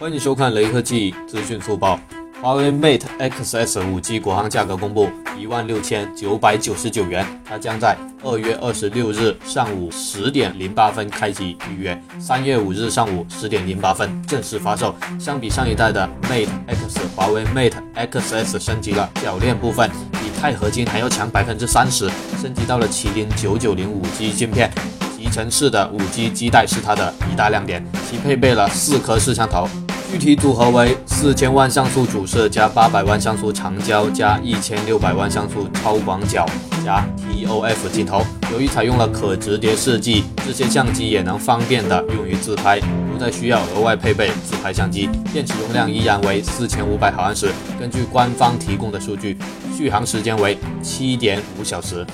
欢迎收看雷科技资讯速报。华为 Mate Xs 5G 国行价格公布，一万六千九百九十九元。它将在二月二十六日上午十点零八分开启预约，三月五日上午十点零八分正式发售。相比上一代的 Mate X，华为 Mate Xs 升级了铰链部分，比钛合金还要强百分之三十，升级到了麒麟九九零 5G 芯片。集成式的 5G 基带是它的一大亮点，其配备了四颗摄像头。具体组合为四千万像素主摄加八百万像素长焦加一千六百万像素超广角加 TOF 镜头。由于采用了可折叠设计，这些相机也能方便的用于自拍，不再需要额外配备自拍相机。电池容量依然为四千五百毫安时。根据官方提供的数据，续航时间为七点五小时。